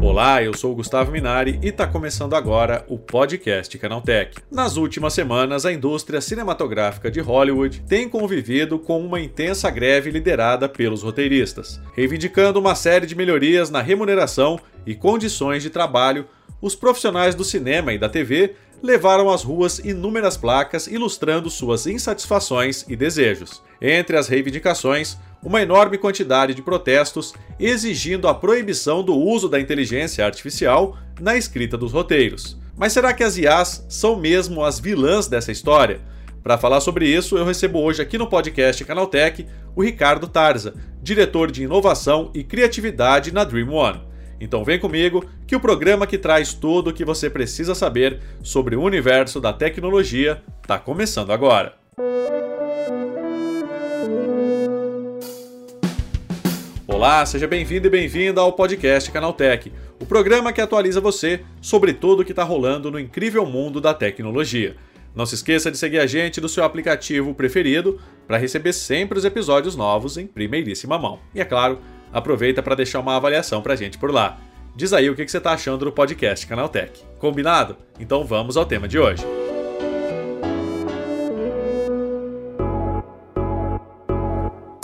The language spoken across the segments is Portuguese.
Olá, eu sou o Gustavo Minari e está começando agora o podcast Canaltech. Nas últimas semanas, a indústria cinematográfica de Hollywood tem convivido com uma intensa greve liderada pelos roteiristas, reivindicando uma série de melhorias na remuneração e condições de trabalho. Os profissionais do cinema e da TV levaram às ruas inúmeras placas ilustrando suas insatisfações e desejos. Entre as reivindicações, uma enorme quantidade de protestos exigindo a proibição do uso da inteligência artificial na escrita dos roteiros. Mas será que as IAs são mesmo as vilãs dessa história? Para falar sobre isso, eu recebo hoje aqui no podcast Canaltech o Ricardo Tarza, diretor de inovação e criatividade na Dream One. Então vem comigo que o programa que traz tudo o que você precisa saber sobre o universo da tecnologia está começando agora. Olá, seja bem-vindo e bem-vinda ao podcast Canaltech, o programa que atualiza você sobre tudo o que está rolando no incrível mundo da tecnologia. Não se esqueça de seguir a gente no seu aplicativo preferido para receber sempre os episódios novos em primeiríssima mão. E é claro, aproveita para deixar uma avaliação para a gente por lá. Diz aí o que você está achando do podcast Canaltech. Combinado? Então vamos ao tema de hoje.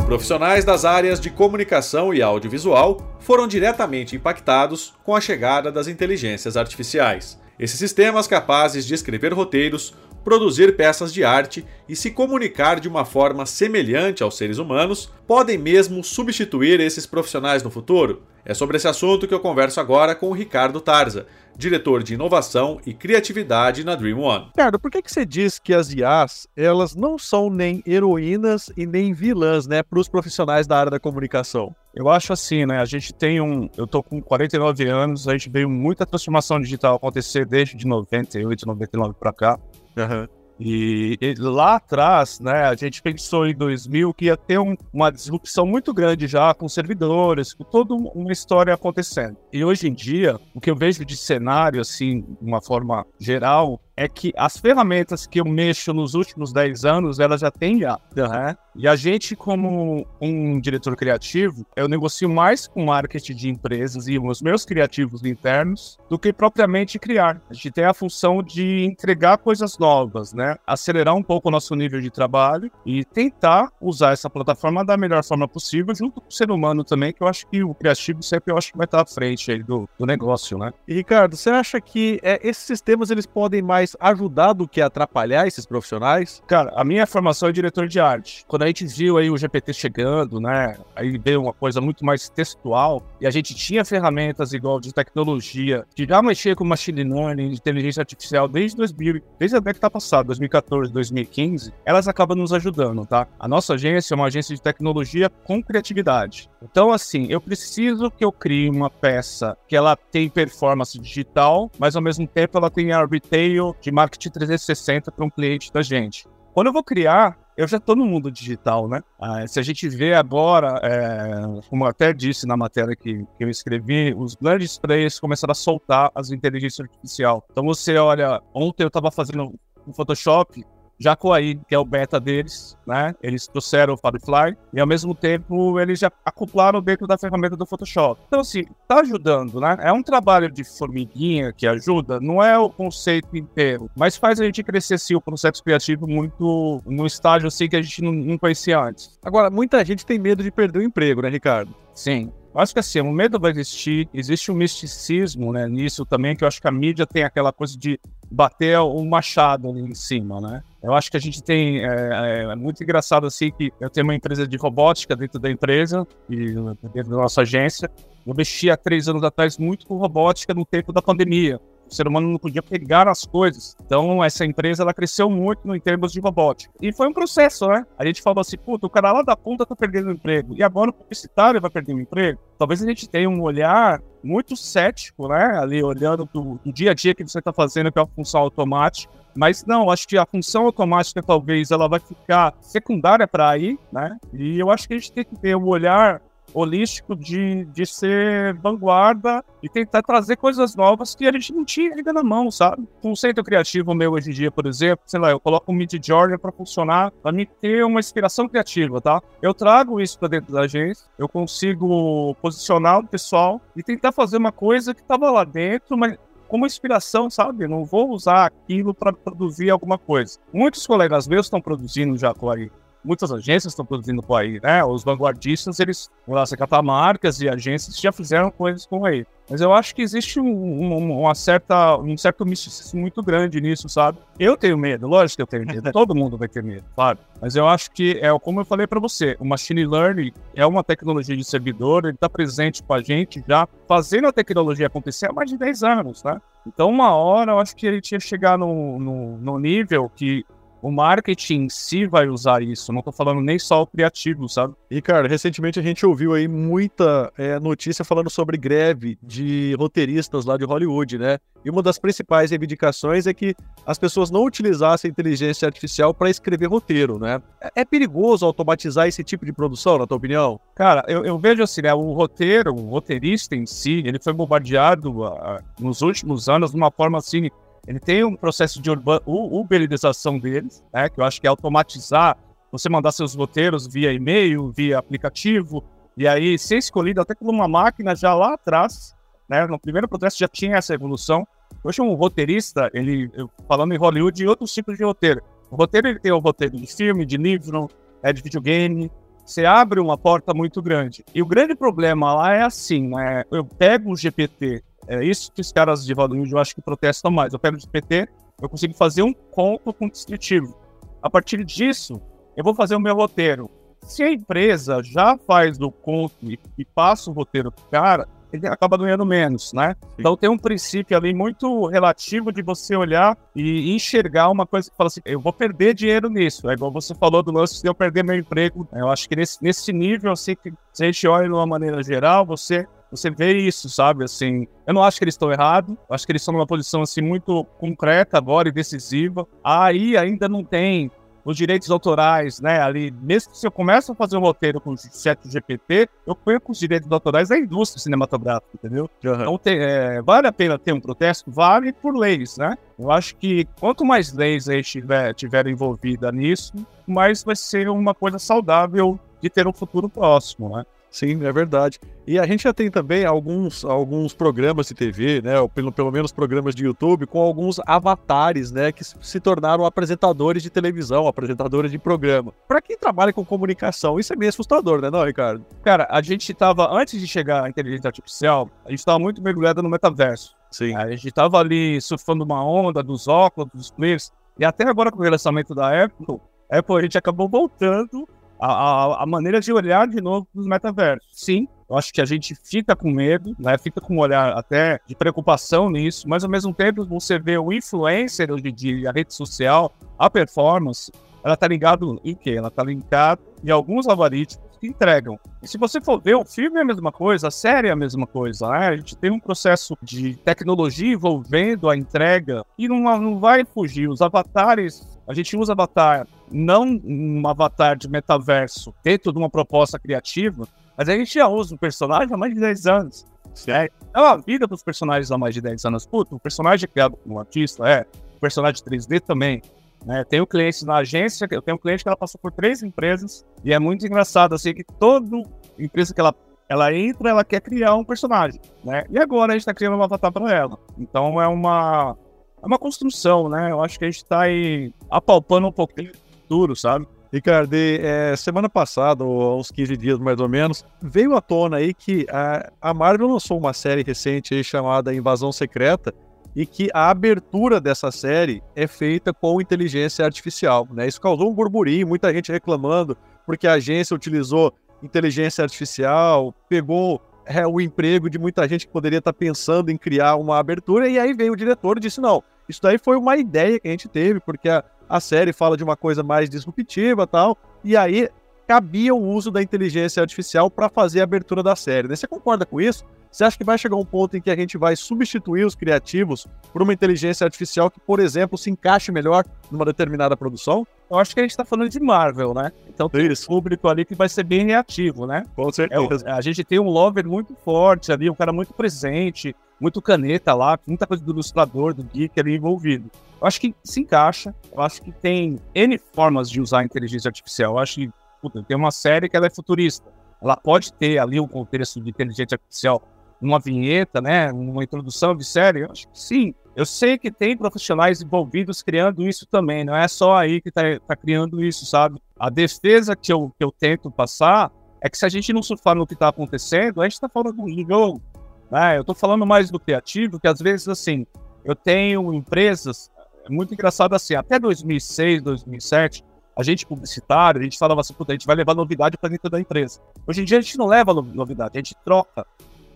Profissionais das áreas de comunicação e audiovisual foram diretamente impactados com a chegada das inteligências artificiais. Esses sistemas capazes de escrever roteiros, produzir peças de arte e se comunicar de uma forma semelhante aos seres humanos podem mesmo substituir esses profissionais no futuro? É sobre esse assunto que eu converso agora com o Ricardo Tarza, diretor de inovação e criatividade na Dream One. Ricardo, por que, que você diz que as IAs elas não são nem heroínas e nem vilãs, né, para os profissionais da área da comunicação? Eu acho assim, né? A gente tem um. Eu tô com 49 anos, a gente veio muita transformação digital acontecer desde de 98, 99 para cá. Uhum. E, e, lá atrás, né, a gente pensou em 2000 que ia ter um, uma disrupção muito grande já com servidores, com toda uma história acontecendo. E hoje em dia, o que eu vejo de cenário, assim, de uma forma geral, é que as ferramentas que eu mexo nos últimos 10 anos, elas já têm já. Né? E a gente, como um diretor criativo, eu negocio mais com marketing de empresas e os meus criativos internos do que propriamente criar. A gente tem a função de entregar coisas novas, né? Acelerar um pouco o nosso nível de trabalho e tentar usar essa plataforma da melhor forma possível, junto com o ser humano também, que eu acho que o criativo sempre eu acho que vai estar à frente aí do, do negócio, né? E Ricardo, você acha que é, esses sistemas eles podem mais ajudar do que atrapalhar esses profissionais? Cara, a minha formação é diretor de arte. Quando a gente viu aí o GPT chegando, né? Aí veio uma coisa muito mais textual e a gente tinha ferramentas igual de tecnologia que já mexia com machine learning, inteligência artificial desde 2000, desde a década passada, 2014, 2015, elas acabam nos ajudando, tá? A nossa agência é uma agência de tecnologia com criatividade. Então, assim, eu preciso que eu crie uma peça que ela tem performance digital, mas ao mesmo tempo ela tenha retail de marketing 360 para um cliente da gente. Quando eu vou criar, eu já estou no mundo digital, né? Ah, se a gente vê agora, é, como eu até disse na matéria que, que eu escrevi, os grandes players começaram a soltar as inteligências artificial. Então você olha, ontem eu estava fazendo um Photoshop, Jacoaí, que é o beta deles, né? Eles trouxeram o Firefly e ao mesmo tempo eles já acoplaram dentro da ferramenta do Photoshop. Então, assim, tá ajudando, né? É um trabalho de formiguinha que ajuda, não é o conceito inteiro, mas faz a gente crescer, assim, o processo criativo muito no estágio, assim, que a gente não, não conhecia antes. Agora, muita gente tem medo de perder o emprego, né, Ricardo? Sim. Acho que assim, o medo vai existir, existe um misticismo né, nisso também, que eu acho que a mídia tem aquela coisa de bater o machado ali em cima, né? Eu acho que a gente tem. É, é, é, muito engraçado assim que eu tenho uma empresa de robótica dentro da empresa e dentro da nossa agência. Eu mexi há três anos atrás muito com robótica no tempo da pandemia o ser humano não podia pegar as coisas. Então, essa empresa, ela cresceu muito em termos de robótica. E foi um processo, né? A gente falou assim, puta, o cara lá da ponta tá perdendo emprego. E agora o publicitário vai perder o emprego? Talvez a gente tenha um olhar muito cético, né? Ali, olhando do, do dia a dia que você tá fazendo, que é função automática. Mas não, acho que a função automática talvez ela vai ficar secundária para aí, né? E eu acho que a gente tem que ter um olhar holístico de, de ser vanguarda e tentar trazer coisas novas que a gente não tinha ainda na mão, sabe? Conceito criativo meu hoje em dia, por exemplo, sei lá, eu coloco o Mid Journey para funcionar, para me ter uma inspiração criativa, tá? Eu trago isso para dentro da agência, eu consigo posicionar o pessoal e tentar fazer uma coisa que estava lá dentro, mas como inspiração, sabe? Não vou usar aquilo para produzir alguma coisa. Muitos colegas meus estão produzindo já com aí muitas agências estão produzindo por aí, né? Os vanguardistas, eles vão lá catar marcas e agências já fizeram coisas com aí. Mas eu acho que existe um, um, uma certa, um certo misticismo muito grande nisso, sabe? Eu tenho medo, lógico que eu tenho medo, todo mundo vai ter medo, claro. Mas eu acho que, é como eu falei para você, o machine learning é uma tecnologia de servidor, ele está presente com a gente já, fazendo a tecnologia acontecer há mais de 10 anos, né? Então, uma hora, eu acho que ele tinha que chegar no, no, no nível que o marketing em si vai usar isso. Não tô falando nem só o criativo, sabe? E, cara, recentemente a gente ouviu aí muita é, notícia falando sobre greve de roteiristas lá de Hollywood, né? E uma das principais reivindicações é que as pessoas não utilizassem a inteligência artificial para escrever roteiro, né? É, é, perigoso automatizar esse tipo de produção, na tua opinião? Cara, eu, eu vejo assim, né? O roteiro, o roteirista em si, ele foi bombardeado uh, nos últimos anos de uma forma assim ele tem um processo de uberização deles, né, que eu acho que é automatizar, você mandar seus roteiros via e-mail, via aplicativo, e aí ser escolhido até por uma máquina já lá atrás, né, no primeiro processo já tinha essa evolução. Hoje um roteirista, ele falando em Hollywood, e outros tipos de roteiro. O roteiro ele tem o roteiro de filme, de livro, é de videogame, você abre uma porta muito grande. E o grande problema lá é assim, né? Eu pego o GPT é isso que os caras de Hollywood eu acho que protestam mais. Eu pego de PT, eu consigo fazer um conto com descritivo. A partir disso, eu vou fazer o meu roteiro. Se a empresa já faz o conto e, e passa o roteiro pro cara, ele acaba ganhando menos, né? Sim. Então tem um princípio ali muito relativo de você olhar e enxergar uma coisa que fala assim, eu vou perder dinheiro nisso. É igual você falou do lance de eu perder meu emprego. Eu acho que nesse, nesse nível, assim, que se a gente olha de uma maneira geral, você você vê isso, sabe? Assim, eu não acho que eles estão errados, acho que eles estão numa posição assim muito concreta agora e decisiva. Aí ainda não tem os direitos autorais, né? Ali, mesmo se eu começo a fazer um roteiro com o chat GPT, eu perco os direitos autorais da indústria cinematográfica, entendeu? Uhum. Então, é, vale a pena ter um protesto? Vale por leis, né? Eu acho que quanto mais leis a gente tiver, tiver envolvida nisso, mais vai ser uma coisa saudável de ter um futuro próximo, né? Sim, é verdade. E a gente já tem também alguns, alguns programas de TV, né, ou pelo, pelo menos programas de YouTube, com alguns avatares, né, que se tornaram apresentadores de televisão, apresentadores de programa. Para quem trabalha com comunicação, isso é meio assustador, né, não, Ricardo? Cara, a gente estava, antes de chegar à inteligência artificial, a gente estava muito mergulhado no metaverso. Sim. A gente estava ali surfando uma onda dos óculos, dos players, e até agora com o relacionamento da Apple, Apple a gente acabou voltando a, a, maneira de olhar de novo para os metaversos. Sim, eu acho que a gente fica com medo, né? Fica com um olhar até de preocupação nisso, mas ao mesmo tempo você vê o influencer hoje dia, a rede social, a performance, ela tá ligado em quê? Ela tá ligada em alguns algoritmos que entregam. E se você for ver, o filme é a mesma coisa, a série é a mesma coisa, né? A gente tem um processo de tecnologia envolvendo a entrega e não, não vai fugir. Os avatares, a gente usa avatar não um avatar de metaverso dentro de uma proposta criativa, mas a gente já usa o personagem há mais de 10 anos. Certo? É uma vida dos personagens há mais de 10 anos. O personagem é criado por um artista, é. O personagem 3D também. Né? Tenho clientes na agência, eu tenho um cliente que ela passou por três empresas, e é muito engraçado, assim, que toda empresa que ela, ela entra, ela quer criar um personagem, né? E agora a gente está criando um avatar para ela. Então é uma, é uma construção, né? Eu acho que a gente está aí apalpando um pouquinho futuro, sabe? Ricardo, é, semana passada, ou uns 15 dias mais ou menos, veio à tona aí que a, a Marvel lançou uma série recente aí chamada Invasão Secreta e que a abertura dessa série é feita com inteligência artificial. Né? Isso causou um burburinho, muita gente reclamando porque a agência utilizou inteligência artificial, pegou é, o emprego de muita gente que poderia estar pensando em criar uma abertura, e aí veio o diretor e disse: não, isso daí foi uma ideia que a gente teve, porque a, a série fala de uma coisa mais disruptiva tal, e aí cabia o uso da inteligência artificial para fazer a abertura da série. Né? Você concorda com isso? Você acha que vai chegar um ponto em que a gente vai substituir os criativos por uma inteligência artificial que, por exemplo, se encaixe melhor numa determinada produção? Eu acho que a gente está falando de Marvel, né? Então tem Isso. um público ali que vai ser bem reativo, né? Com É, certeza. o- a gente tem um Lover muito forte ali, um cara muito presente, muito caneta lá, muita coisa do ilustrador, do geek ali envolvido. Eu acho que se encaixa, eu acho que tem N formas de usar a inteligência artificial. Eu acho que puta, tem uma série que ela é futurista. Ela pode ter ali um contexto de inteligência artificial numa vinheta, né? Uma introdução de série. Eu acho que sim. Eu sei que tem profissionais envolvidos criando isso também. Não é só aí que tá, tá criando isso, sabe? A defesa que eu, que eu tento passar é que se a gente não surfar no que tá acontecendo, a gente tá falando do jogo. Né? Eu tô falando mais do criativo, que às vezes, assim, eu tenho empresas. É muito engraçado assim, até 2006, 2007, a gente publicitário, a gente falava assim, puta, a gente vai levar novidade para dentro da empresa. Hoje em dia a gente não leva no- novidade, a gente troca.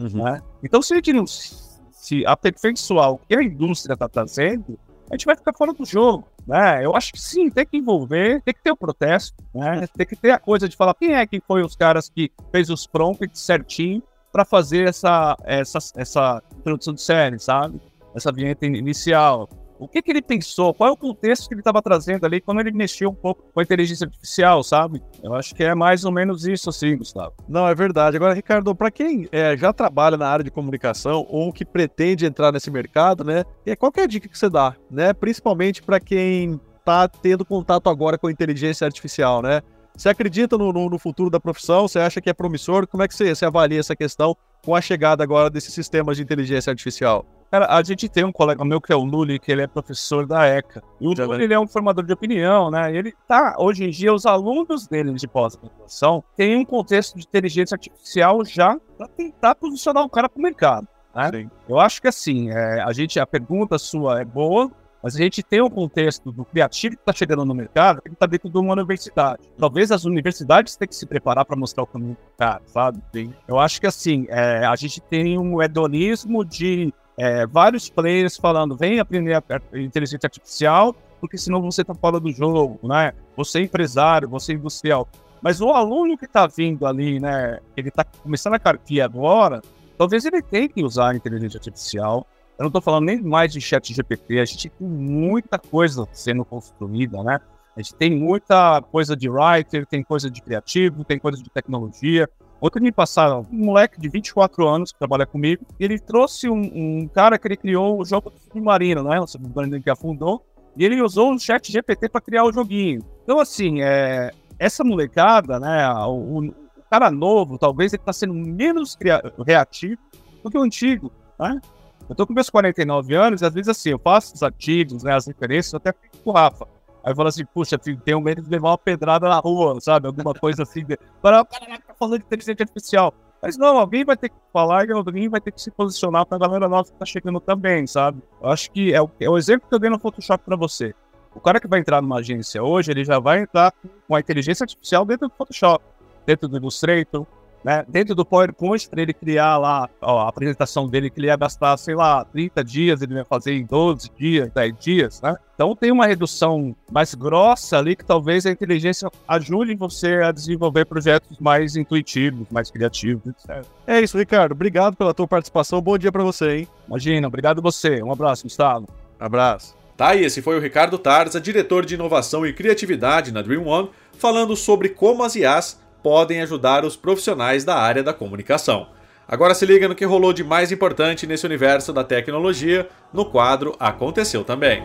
Uhum. Né? Então, se a gente não se aperfeiçoar o que a indústria está trazendo, a gente vai ficar fora do jogo. Né? Eu acho que sim, tem que envolver, tem que ter o protesto, né? tem que ter a coisa de falar quem é que foi os caras que fez os prompts certinho para fazer essa, essa, essa de série, sabe? Essa vinheta in- inicial. O que, que ele pensou? Qual é o contexto que ele estava trazendo ali quando ele mexeu um pouco com a inteligência artificial, sabe? Eu acho que é mais ou menos isso, assim, Gustavo. Não, é verdade. Agora, Ricardo, para quem é, já trabalha na área de comunicação ou que pretende entrar nesse mercado, né? É, qual é a dica que você dá, né? Principalmente para quem está tendo contato agora com a inteligência artificial, né? Você acredita no, no- no futuro da profissão? Você acha que é promissor? Como é que você, você avalia essa questão com a chegada agora desses sistemas de inteligência artificial? Cara, a gente tem um colega meu que é o Luli, que ele é professor da ECA. E o Já vai. ele é um formador de opinião, né? Ele tá, hoje em dia, os alunos dele de pós-graduação têm um contexto de inteligência artificial já para tentar posicionar o cara para o mercado. Né? Eu acho que assim, é, a gente, a pergunta sua é boa, mas a gente tem um contexto do criativo que está chegando no mercado que está dentro de uma universidade. Talvez as universidades tenham que se preparar para mostrar o caminho do cara, sabe? Eu acho que assim, é, a gente tem um hedonismo de é, vários players falando, vem aprender a, inteligência artificial, porque senão você tá fora do jogo, né? Você é empresário, você é industrial. Mas o aluno que tá vindo ali, né? Ele tá começando a carpir agora, talvez ele tenha que usar a inteligência artificial. Eu não tô falando nem mais de chat GPT, a gente tem muita coisa sendo construída, né? A gente tem muita coisa de writer, tem coisa de criativo, tem coisa de tecnologia. Ontem me passaram um moleque de 24 anos que trabalha comigo, e ele trouxe um, um cara que ele criou o jogo do submarino, né? O submarino que afundou, e ele usou o chat GPT para criar o joguinho. Então, assim, é, essa molecada, né? O, o cara novo, talvez ele tá sendo menos reativo do que o antigo, né? Eu tô com meus 49 anos, e às vezes assim, eu faço os artigos, né, as referências, eu até fico com o Rafa. Aí eu falo assim, puxa, filho, tenho medo de levar uma pedrada na rua, sabe? Alguma coisa assim. Para, caraca, tá falando de inteligência artificial. Mas não, alguém vai ter que falar e alguém vai ter que se posicionar pra galera nova que tá chegando também, sabe? Eu acho que é o, é o exemplo que eu dei no Photoshop pra você. O cara que vai entrar numa agência hoje, ele já vai entrar com a inteligência artificial dentro do Photoshop, dentro do Illustrator, né? Dentro do PowerPoint, para ele criar lá ó, a apresentação dele, que ele ia gastar, sei lá, 30 dias, ele vai fazer em 12 dias, 10 dias, né? Então tem uma redução mais grossa ali que talvez a inteligência ajude você a desenvolver projetos mais intuitivos, mais criativos, etc. É isso, Ricardo. Obrigado pela tua participação. Bom dia para você, hein? Imagina, obrigado a você. Um abraço, Gustavo. Abraço. Tá, e esse foi o Ricardo Tarza, diretor de inovação e criatividade na Dream One, falando sobre como as IAs podem ajudar os profissionais da área da comunicação. Agora se liga no que rolou de mais importante nesse universo da tecnologia no quadro Aconteceu Também.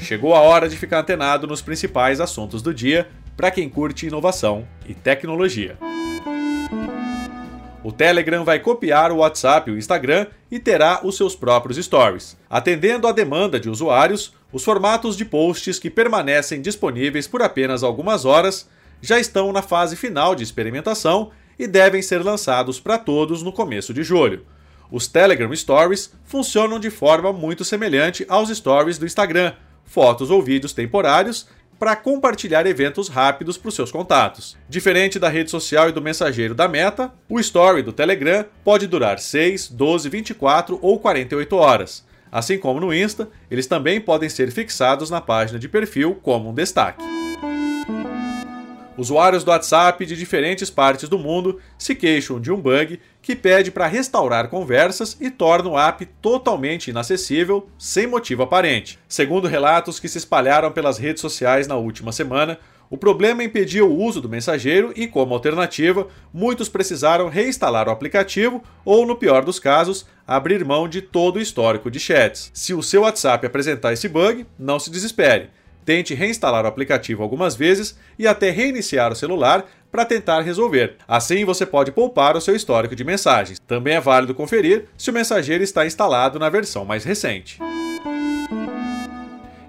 Chegou a hora de ficar antenado nos principais assuntos do dia para quem curte inovação e tecnologia. O Telegram vai copiar o WhatsApp e o Instagram e terá os seus próprios stories. Atendendo à demanda de usuários, os formatos de posts que permanecem disponíveis por apenas algumas horas já estão na fase final de experimentação e devem ser lançados para todos no começo de julho. Os Telegram Stories funcionam de forma muito semelhante aos stories do Instagram, fotos ou vídeos temporários para compartilhar eventos rápidos para os seus contatos. Diferente da rede social e do mensageiro da Meta, o Story do Telegram pode durar 6, 12, 24 ou 48 horas. Assim como no Insta, eles também podem ser fixados na página de perfil como um destaque. Usuários do WhatsApp de diferentes partes do mundo se queixam de um bug que pede para restaurar conversas e torna o app totalmente inacessível, sem motivo aparente. Segundo relatos que se espalharam pelas redes sociais na última semana, o problema impedia o uso do mensageiro e, como alternativa, muitos precisaram reinstalar o aplicativo ou, no pior dos casos, abrir mão de todo o histórico de chats. Se o seu WhatsApp apresentar esse bug, não se desespere. Tente reinstalar o aplicativo algumas vezes e até reiniciar o celular para tentar resolver. Assim você pode poupar o seu histórico de mensagens. Também é válido conferir se o mensageiro está instalado na versão mais recente.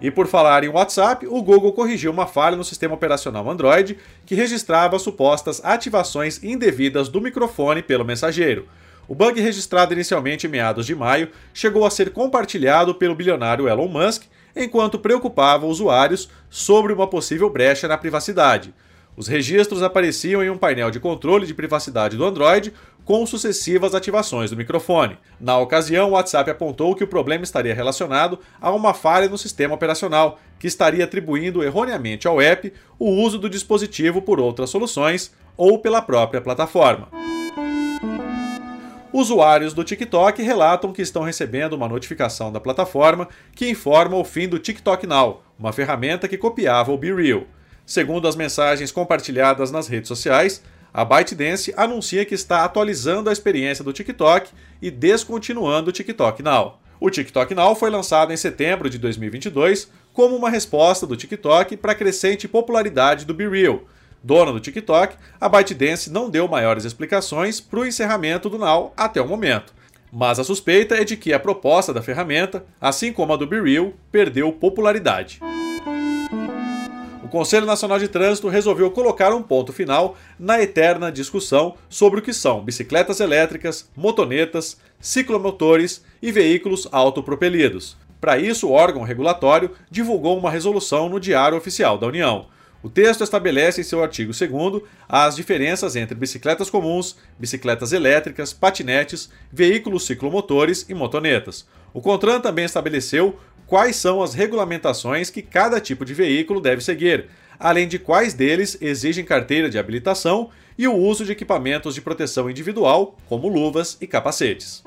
E por falar em WhatsApp, o Google corrigiu uma falha no sistema operacional Android que registrava supostas ativações indevidas do microfone pelo mensageiro. O bug registrado inicialmente em meados de maio chegou a ser compartilhado pelo bilionário Elon Musk, enquanto preocupava usuários sobre uma possível brecha na privacidade. Os registros apareciam em um painel de controle de privacidade do Android com sucessivas ativações do microfone. Na ocasião, o WhatsApp apontou que o problema estaria relacionado a uma falha no sistema operacional, que estaria atribuindo erroneamente ao app o uso do dispositivo por outras soluções ou pela própria plataforma. Usuários do TikTok relatam que estão recebendo uma notificação da plataforma que informa o fim do TikTok Now, uma ferramenta que copiava o BeReal. Segundo as mensagens compartilhadas nas redes sociais, a ByteDance anuncia que está atualizando a experiência do TikTok e descontinuando o TikTok Now. O TikTok Now foi lançado em setembro de 2022 como uma resposta do TikTok para a crescente popularidade do BeReal. Dona do TikTok, a ByteDance não deu maiores explicações para o encerramento do Now até o momento. Mas a suspeita é de que a proposta da ferramenta, assim como a do BeReal, perdeu popularidade. Conselho Nacional de Trânsito resolveu colocar um ponto final na eterna discussão sobre o que são bicicletas elétricas, motonetas, ciclomotores e veículos autopropelidos. Para isso, o órgão regulatório divulgou uma resolução no Diário Oficial da União. O texto estabelece em seu artigo 2 as diferenças entre bicicletas comuns, bicicletas elétricas, patinetes, veículos ciclomotores e motonetas. O CONTRAN também estabeleceu quais são as regulamentações que cada tipo de veículo deve seguir, além de quais deles exigem carteira de habilitação e o uso de equipamentos de proteção individual, como luvas e capacetes.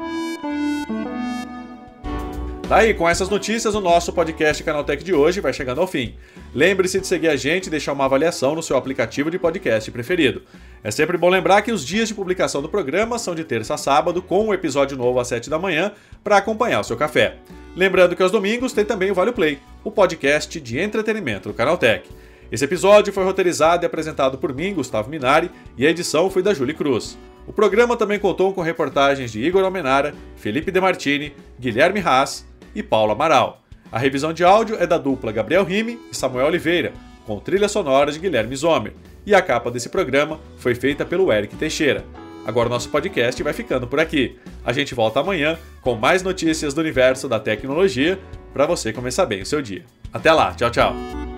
Daí, com essas notícias, o nosso podcast Canaltech de hoje vai chegando ao fim. Lembre-se de seguir a gente e deixar uma avaliação no seu aplicativo de podcast preferido. É sempre bom lembrar que os dias de publicação do programa são de terça a sábado, com um episódio novo às 7 da manhã, para acompanhar o seu café. Lembrando que aos domingos tem também o Vale Play, o podcast de entretenimento do Canaltech. Esse episódio foi roteirizado e apresentado por mim, Gustavo Minari, e a edição foi da Julie Cruz. O programa também contou com reportagens de Igor Almenara, Felipe Demartini, Guilherme Haas e Paulo Amaral. A revisão de áudio é da dupla Gabriel Rime e Samuel Oliveira, com trilha sonora de Guilherme Zomer. E a capa desse programa foi feita pelo Eric Teixeira. Agora nosso podcast vai ficando por aqui. A gente volta amanhã com mais notícias do universo da tecnologia para você começar bem o seu dia. Até lá, tchau, tchau.